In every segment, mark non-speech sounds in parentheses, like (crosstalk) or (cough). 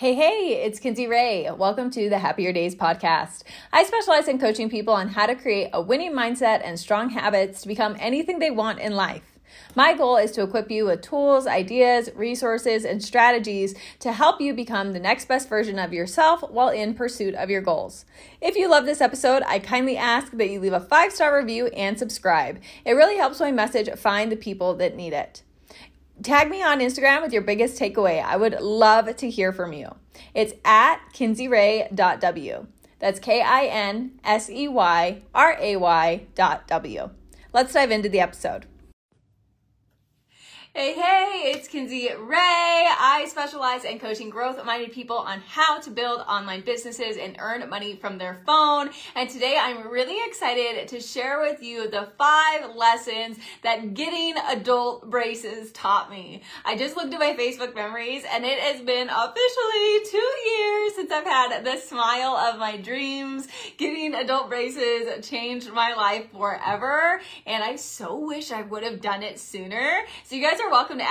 Hey, hey, it's Kinsey Ray. Welcome to the Happier Days podcast. I specialize in coaching people on how to create a winning mindset and strong habits to become anything they want in life. My goal is to equip you with tools, ideas, resources, and strategies to help you become the next best version of yourself while in pursuit of your goals. If you love this episode, I kindly ask that you leave a five star review and subscribe. It really helps my message find the people that need it. Tag me on Instagram with your biggest takeaway. I would love to hear from you. It's at kinseyray.w. That's K I N S E Y R A Y dot W. Let's dive into the episode. Hey, hey, it's Kinsey Ray. I specialize in coaching growth minded people on how to build online businesses and earn money from their phone. And today I'm really excited to share with you the five lessons that getting adult braces taught me. I just looked at my Facebook memories and it has been officially two years since I've had the smile of my dreams. Getting adult braces changed my life forever. And I so wish I would have done it sooner. So you guys are welcome to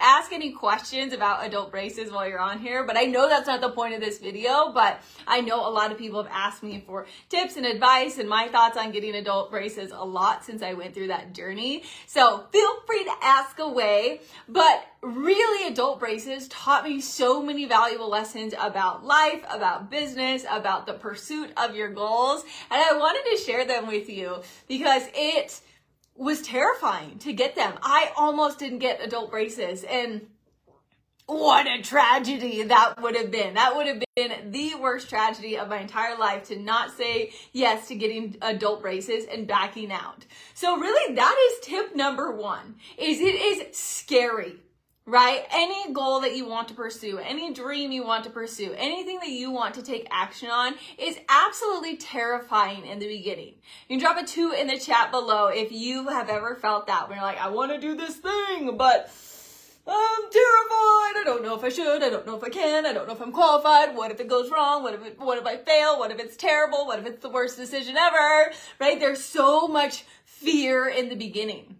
ask any questions about adult braces while you're on here, but I know that's not the point of this video, but I know a lot of people have asked me for tips and advice and my thoughts on getting adult braces a lot since I went through that journey. So feel free to ask away, but really adult braces taught me so many valuable lessons about life, about business, about the pursuit of your goals, and I wanted to share them with you because it was terrifying to get them. I almost didn't get adult braces and what a tragedy that would have been. That would have been the worst tragedy of my entire life to not say yes to getting adult braces and backing out. So really that is tip number 1 is it is scary right? Any goal that you want to pursue, any dream you want to pursue, anything that you want to take action on is absolutely terrifying in the beginning. You can drop a two in the chat below if you have ever felt that when you're like, I want to do this thing, but I'm terrified. I don't know if I should. I don't know if I can. I don't know if I'm qualified. What if it goes wrong? What if it, what if I fail? What if it's terrible? What if it's the worst decision ever? Right? There's so much fear in the beginning.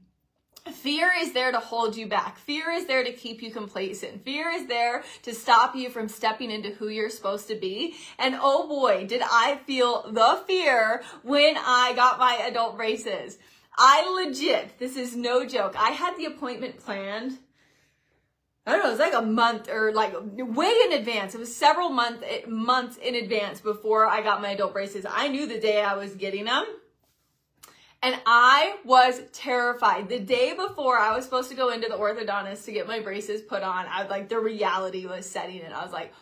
Fear is there to hold you back. Fear is there to keep you complacent. Fear is there to stop you from stepping into who you're supposed to be. And oh boy, did I feel the fear when I got my adult braces. I legit, this is no joke. I had the appointment planned. I don't know, it was like a month or like way in advance. It was several months months in advance before I got my adult braces. I knew the day I was getting them. And I was terrified. The day before I was supposed to go into the orthodontist to get my braces put on, I was like, the reality was setting in. I was like,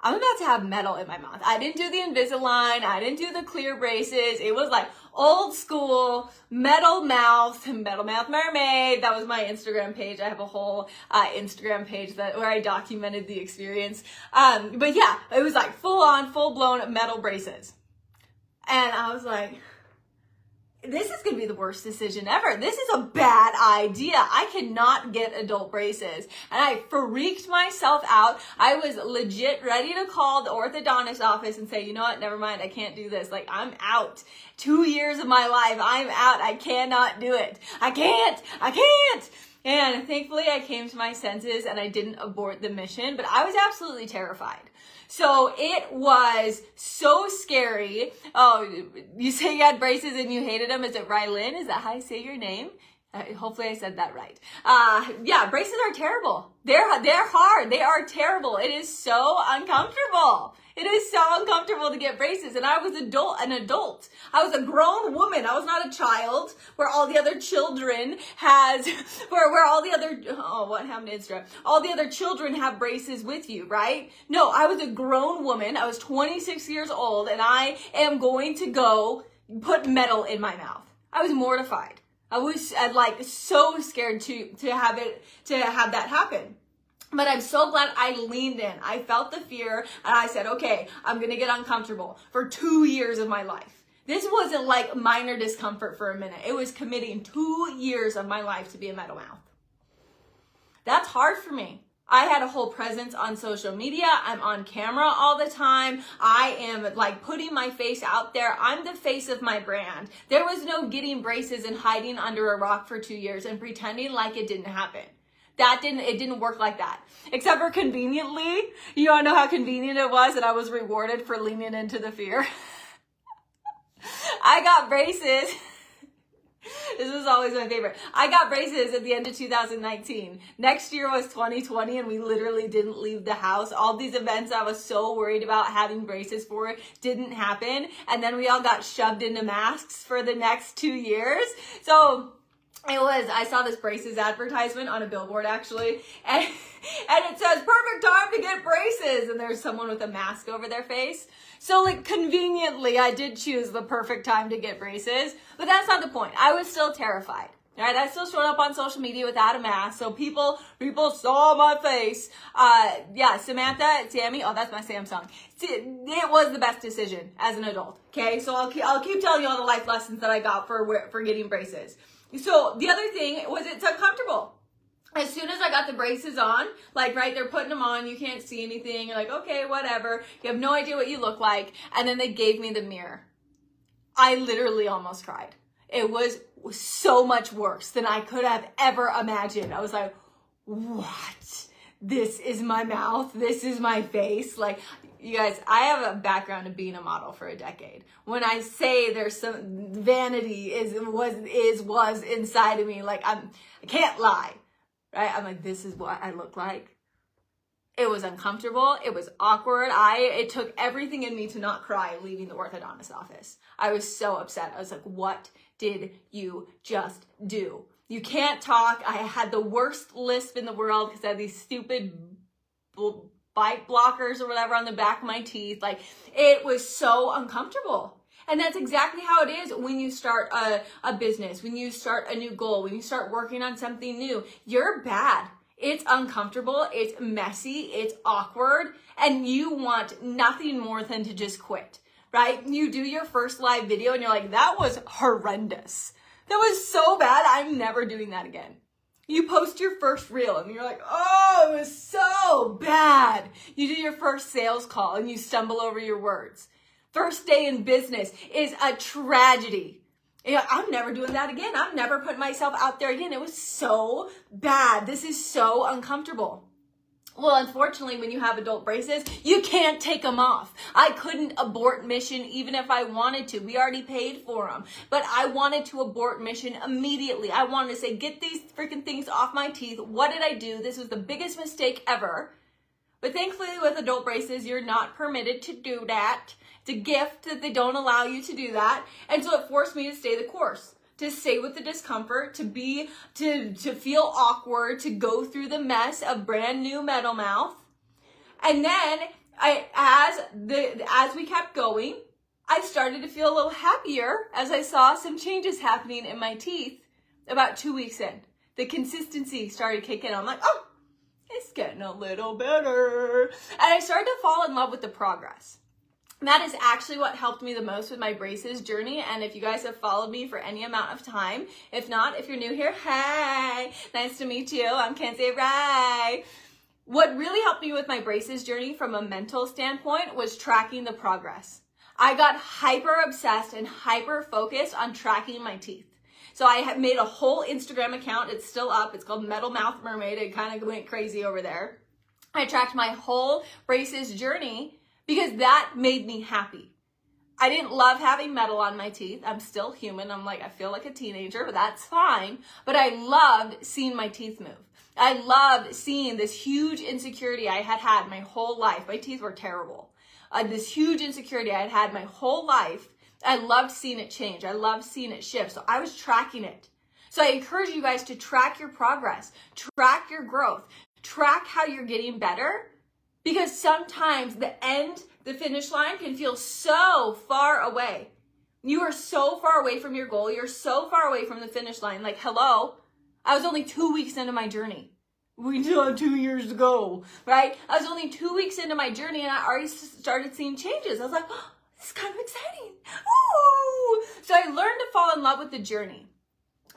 I'm about to have metal in my mouth. I didn't do the Invisalign. I didn't do the clear braces. It was like old school metal mouth, metal mouth mermaid. That was my Instagram page. I have a whole uh, Instagram page that where I documented the experience. Um, but yeah, it was like full on, full blown metal braces. And I was like, this is going to be the worst decision ever. This is a bad idea. I cannot get adult braces. And I freaked myself out. I was legit ready to call the orthodontist office and say, you know what? Never mind. I can't do this. Like, I'm out. Two years of my life. I'm out. I cannot do it. I can't. I can't. And thankfully I came to my senses and I didn't abort the mission, but I was absolutely terrified. So it was so scary. Oh, you say you had braces and you hated them. Is it Rylin? Is that how you say your name? Uh, hopefully I said that right. Uh, yeah, braces are terrible. They're, they're hard. They are terrible. It is so uncomfortable. It is so uncomfortable to get braces. And I was adult, an adult. I was a grown woman. I was not a child where all the other children has, (laughs) where, where all the other, oh, what happened to Instagram? All the other children have braces with you, right? No, I was a grown woman. I was 26 years old and I am going to go put metal in my mouth. I was mortified. I was I'd like so scared to to have it to have that happen. But I'm so glad I leaned in. I felt the fear and I said, okay, I'm going to get uncomfortable for two years of my life. This wasn't like minor discomfort for a minute. It was committing two years of my life to be a metal mouth. That's hard for me. I had a whole presence on social media. I'm on camera all the time. I am like putting my face out there. I'm the face of my brand. There was no getting braces and hiding under a rock for two years and pretending like it didn't happen. That didn't, it didn't work like that. Except for conveniently, you wanna know how convenient it was that I was rewarded for leaning into the fear? (laughs) I got braces. (laughs) this was always my favorite. I got braces at the end of 2019. Next year was 2020 and we literally didn't leave the house. All these events I was so worried about having braces for didn't happen. And then we all got shoved into masks for the next two years. So it was, I saw this braces advertisement on a billboard actually, and, (laughs) and it says, perfect time to get braces. And there's someone with a mask over their face. So like conveniently, I did choose the perfect time to get braces, but that's not the point. I was still terrified. Right, I still showed up on social media without a mask, so people people saw my face. Uh, yeah, Samantha, Sammy, oh, that's my Samsung. It was the best decision as an adult. Okay, so I'll keep, I'll keep telling you all the life lessons that I got for for getting braces. So the other thing was it's uncomfortable. As soon as I got the braces on, like, right, they're putting them on, you can't see anything. You're like, okay, whatever. You have no idea what you look like. And then they gave me the mirror. I literally almost cried. It was so much worse than I could have ever imagined. I was like, what? This is my mouth. This is my face. Like, you guys, I have a background of being a model for a decade. When I say there's some vanity is was is was inside of me, like I'm I can't lie. Right? I'm like, this is what I look like. It was uncomfortable. It was awkward. I it took everything in me to not cry leaving the orthodontist office. I was so upset. I was like, what did you just do? You can't talk. I had the worst lisp in the world because I had these stupid bite blockers or whatever on the back of my teeth. Like it was so uncomfortable. And that's exactly how it is when you start a, a business, when you start a new goal, when you start working on something new. You're bad. It's uncomfortable, it's messy, it's awkward, and you want nothing more than to just quit, right? You do your first live video and you're like, that was horrendous. That was so bad, I'm never doing that again. You post your first reel and you're like, oh, it was so bad. You do your first sales call and you stumble over your words. First day in business is a tragedy. I'm never doing that again. I'm never putting myself out there again. It was so bad. This is so uncomfortable. Well, unfortunately, when you have adult braces, you can't take them off. I couldn't abort mission even if I wanted to. We already paid for them. But I wanted to abort mission immediately. I wanted to say, get these freaking things off my teeth. What did I do? This was the biggest mistake ever. But thankfully, with adult braces, you're not permitted to do that. It's a gift that they don't allow you to do that. And so it forced me to stay the course to stay with the discomfort, to be, to, to feel awkward, to go through the mess of brand new metal mouth. And then I, as the, as we kept going, I started to feel a little happier as I saw some changes happening in my teeth about two weeks in. The consistency started kicking. I'm like, oh, it's getting a little better. And I started to fall in love with the progress that is actually what helped me the most with my braces journey. And if you guys have followed me for any amount of time, if not, if you're new here, hey, nice to meet you. I'm Kinsey Ray. What really helped me with my braces journey from a mental standpoint was tracking the progress. I got hyper obsessed and hyper focused on tracking my teeth. So I have made a whole Instagram account. It's still up. It's called Metal Mouth Mermaid. It kind of went crazy over there. I tracked my whole braces journey because that made me happy. I didn't love having metal on my teeth. I'm still human. I'm like, I feel like a teenager, but that's fine. But I loved seeing my teeth move. I loved seeing this huge insecurity I had had my whole life. My teeth were terrible. Uh, this huge insecurity I had had my whole life. I loved seeing it change. I loved seeing it shift. So I was tracking it. So I encourage you guys to track your progress, track your growth, track how you're getting better because sometimes the end, the finish line can feel so far away. You are so far away from your goal. You're so far away from the finish line. Like, hello, I was only two weeks into my journey. We still have two years to go, right? I was only two weeks into my journey and I already started seeing changes. I was like, oh, (gasps) this is kind of exciting. Ooh. So I learned to fall in love with the journey.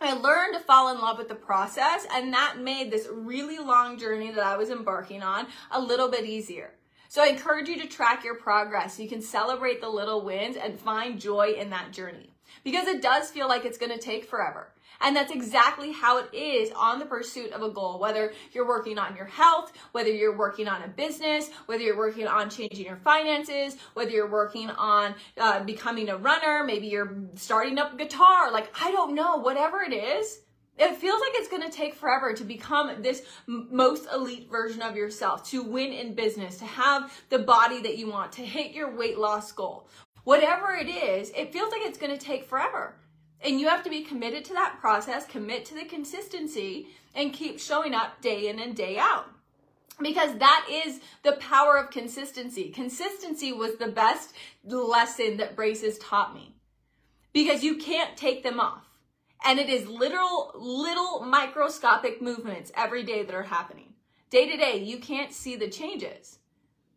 I learned to fall in love with the process, and that made this really long journey that I was embarking on a little bit easier. So I encourage you to track your progress so you can celebrate the little wins and find joy in that journey. because it does feel like it's going to take forever. And that's exactly how it is on the pursuit of a goal, whether you're working on your health, whether you're working on a business, whether you're working on changing your finances, whether you're working on uh, becoming a runner, maybe you're starting up guitar, like I don't know, whatever it is. It feels like it's going to take forever to become this most elite version of yourself, to win in business, to have the body that you want, to hit your weight loss goal. Whatever it is, it feels like it's going to take forever. And you have to be committed to that process, commit to the consistency, and keep showing up day in and day out. Because that is the power of consistency. Consistency was the best lesson that braces taught me. Because you can't take them off. And it is literal, little microscopic movements every day that are happening. Day to day, you can't see the changes.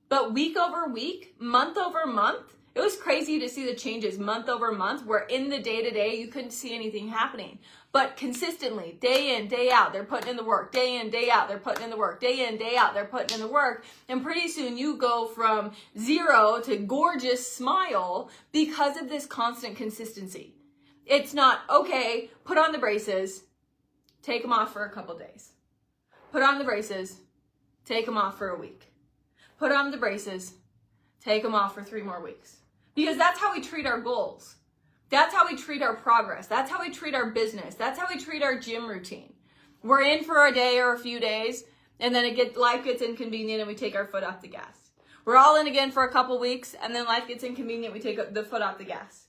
But week over week, month over month, it was crazy to see the changes month over month where in the day to day you couldn't see anything happening. But consistently, day in, day out, they're putting in the work. Day in, day out, they're putting in the work. Day in, day out, they're putting in the work. And pretty soon you go from zero to gorgeous smile because of this constant consistency. It's not, okay, put on the braces, take them off for a couple days. Put on the braces, take them off for a week. Put on the braces, take them off for three more weeks. Because that's how we treat our goals. That's how we treat our progress. That's how we treat our business. That's how we treat our gym routine. We're in for a day or a few days, and then it get, life gets inconvenient and we take our foot off the gas. We're all in again for a couple weeks, and then life gets inconvenient, we take the foot off the gas.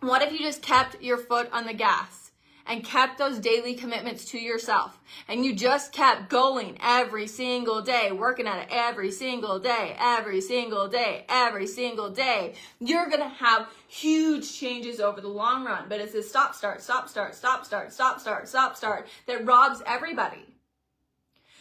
What if you just kept your foot on the gas? And kept those daily commitments to yourself and you just kept going every single day, working at it every single day, every single day, every single day, you're going to have huge changes over the long run. But it's a stop, start, stop, start, stop, start, stop, start, stop, start that robs everybody.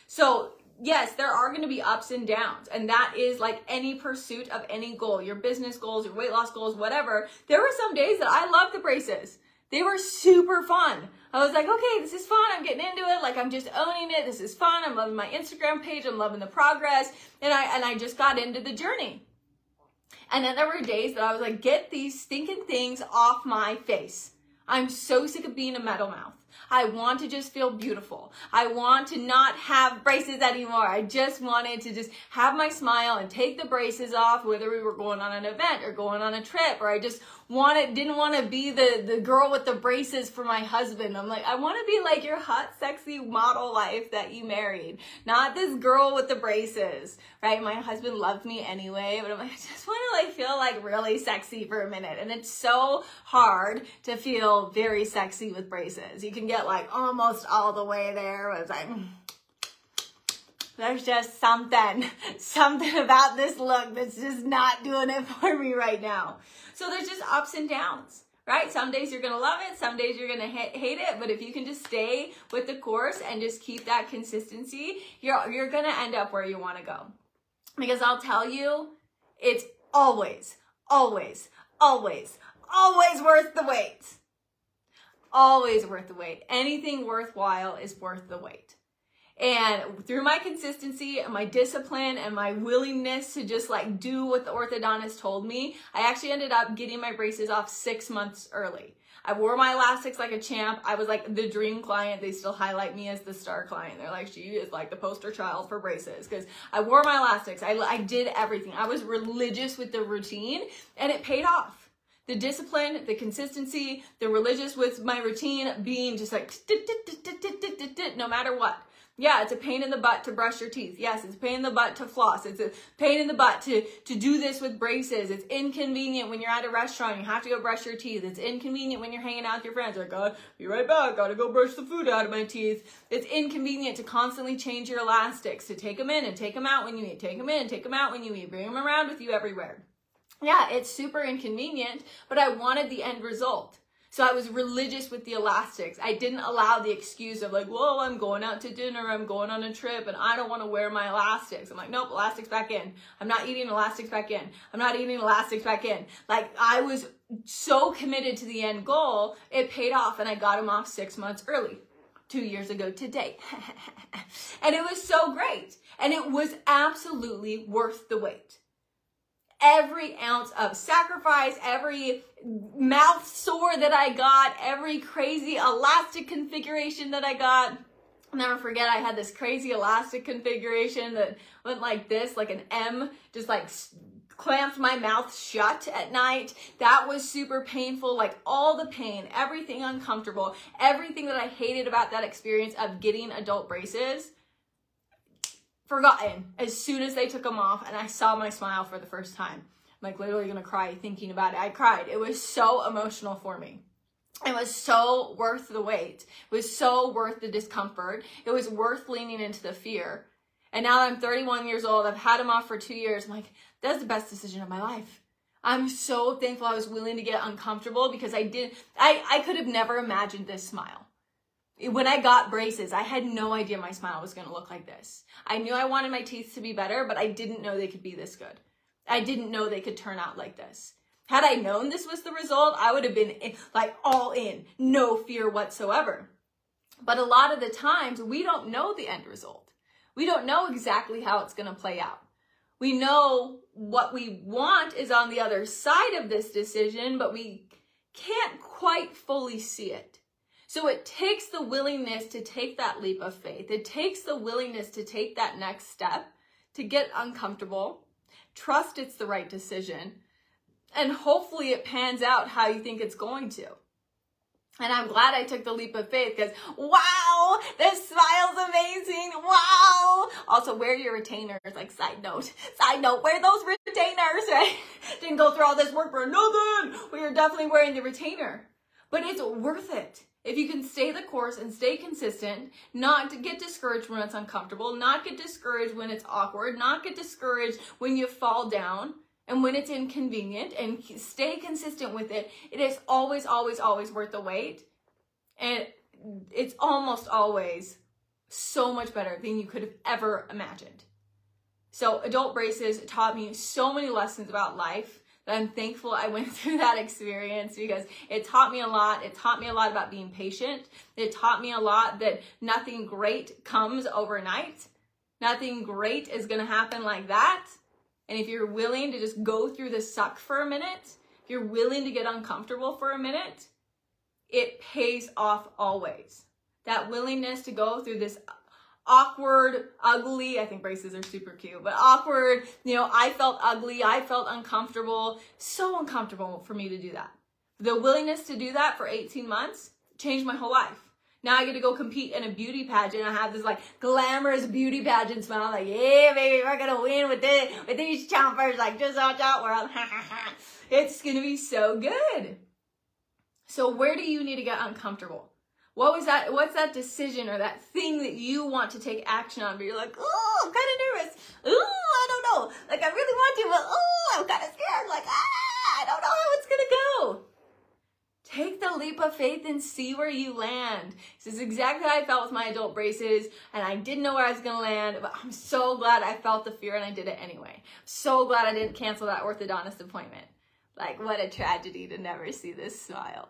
So yes, there are going to be ups and downs. And that is like any pursuit of any goal, your business goals, your weight loss goals, whatever. There were some days that I loved the braces. They were super fun. I was like, okay, this is fun. I'm getting into it. Like I'm just owning it. This is fun. I'm loving my Instagram page. I'm loving the progress. And I and I just got into the journey. And then there were days that I was like, get these stinking things off my face. I'm so sick of being a metal mouth. I want to just feel beautiful. I want to not have braces anymore. I just wanted to just have my smile and take the braces off, whether we were going on an event or going on a trip, or I just wanted, didn't want to be the, the girl with the braces for my husband. I'm like, I want to be like your hot, sexy model life that you married, not this girl with the braces, right? My husband loved me anyway, but I'm like, (laughs) I just want to like feel like really sexy for a minute. And it's so hard to feel very sexy with braces. You can get like almost all the way there. But it's like, mm. there's just something, (laughs) something about this look that's just not doing it for me right now. So there's just ups and downs, right? Some days you're gonna love it, some days you're gonna hate it, but if you can just stay with the course and just keep that consistency, you're, you're gonna end up where you wanna go. Because I'll tell you, it's always, always, always, always worth the wait. Always worth the wait. Anything worthwhile is worth the wait. And through my consistency and my discipline and my willingness to just like do what the orthodontist told me, I actually ended up getting my braces off six months early. I wore my elastics like a champ. I was like the dream client. They still highlight me as the star client. They're like, she is like the poster child for braces because I wore my elastics. I, I did everything. I was religious with the routine and it paid off the discipline, the consistency, the religious with my routine being just like no matter what. Yeah, it's a pain in the butt to brush your teeth. Yes, it's a pain in the butt to floss. It's a pain in the butt to, to do this with braces. It's inconvenient when you're at a restaurant. You have to go brush your teeth. It's inconvenient when you're hanging out with your friends. Like, God, be right back. Gotta go brush the food out of my teeth. It's inconvenient to constantly change your elastics, to take them in and take them out when you eat. Take them in, take them out when you eat. Bring them around with you everywhere. Yeah, it's super inconvenient, but I wanted the end result. So I was religious with the elastics. I didn't allow the excuse of like, whoa, I'm going out to dinner, I'm going on a trip, and I don't want to wear my elastics. I'm like, nope, elastics back in. I'm not eating elastics back in. I'm not eating elastics back in. Like I was so committed to the end goal, it paid off and I got them off six months early. Two years ago today. (laughs) and it was so great. And it was absolutely worth the wait. Every ounce of sacrifice, every mouth sore that I got, every crazy elastic configuration that I got. I'll never forget I had this crazy elastic configuration that went like this, like an M, just like clamped my mouth shut at night. That was super painful, like all the pain, everything uncomfortable, everything that I hated about that experience of getting adult braces forgotten as soon as they took them off and I saw my smile for the first time. I'm like literally gonna cry thinking about it. I cried. It was so emotional for me. It was so worth the wait. It was so worth the discomfort. It was worth leaning into the fear. And now that I'm 31 years old. I've had them off for two years. I'm like, that's the best decision of my life. I'm so thankful I was willing to get uncomfortable because I did, I, I could have never imagined this smile. When I got braces, I had no idea my smile was going to look like this. I knew I wanted my teeth to be better, but I didn't know they could be this good. I didn't know they could turn out like this. Had I known this was the result, I would have been eh, like all in, no fear whatsoever. But a lot of the times, we don't know the end result. We don't know exactly how it's going to play out. We know what we want is on the other side of this decision, but we can't quite fully see it. So it takes the willingness to take that leap of faith. It takes the willingness to take that next step, to get uncomfortable, trust it's the right decision, and hopefully it pans out how you think it's going to. And I'm glad I took the leap of faith because wow, this smile's amazing. Wow. Also, wear your retainers. Like side note, (laughs) side note, wear those retainers. (laughs) Right? Didn't go through all this work for nothing. We are definitely wearing the retainer, but it's worth it. If you can stay the course and stay consistent, not get discouraged when it's uncomfortable, not get discouraged when it's awkward, not get discouraged when you fall down and when it's inconvenient and stay consistent with it, it is always, always, always worth the wait. And it's almost always so much better than you could have ever imagined. So adult braces taught me so many lessons about life I'm thankful I went (laughs) through that experience because it taught me a lot. It taught me a lot about being patient. It taught me a lot that nothing great comes overnight. Nothing great is going to happen like that. And if you're willing to just go through the suck for a minute, if you're willing to get uncomfortable for a minute, it pays off always. That willingness to go through this awkward, ugly. I think braces are super cute, but awkward. You know, I felt ugly. I felt uncomfortable. So uncomfortable for me to do that. The willingness to do that for 18 months changed my whole life. Now I get to go compete in a beauty pageant. I have this like glamorous beauty pageant smile. I'm like, yeah, baby, we're gonna win with this, with these chompers. Like, just watch out, world. (laughs) it's gonna be so good. So where do you need to get uncomfortable? What was that? What's that decision or that thing that you want to take action on? But you're like, oh, I'm kind of nervous. Oh, I don't know. Like I really want to, but oh, I'm kind of scared. Like ah, I don't know how it's gonna go. Take the leap of faith and see where you land. This is exactly how I felt with my adult braces, and I didn't know where I was gonna land, but I'm so glad I felt the fear and I did it anyway. So glad I didn't cancel that orthodontist appointment. Like, what a tragedy to never see this smile.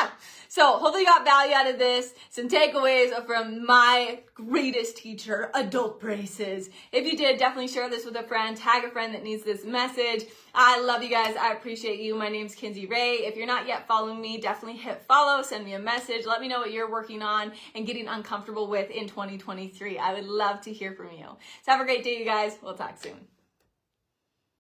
(laughs) So hopefully you got value out of this. Some takeaways from my greatest teacher, adult braces. If you did, definitely share this with a friend. Tag a friend that needs this message. I love you guys. I appreciate you. My name's Kinsey Ray. If you're not yet following me, definitely hit follow. Send me a message. Let me know what you're working on and getting uncomfortable with in 2023. I would love to hear from you. So have a great day, you guys. We'll talk soon.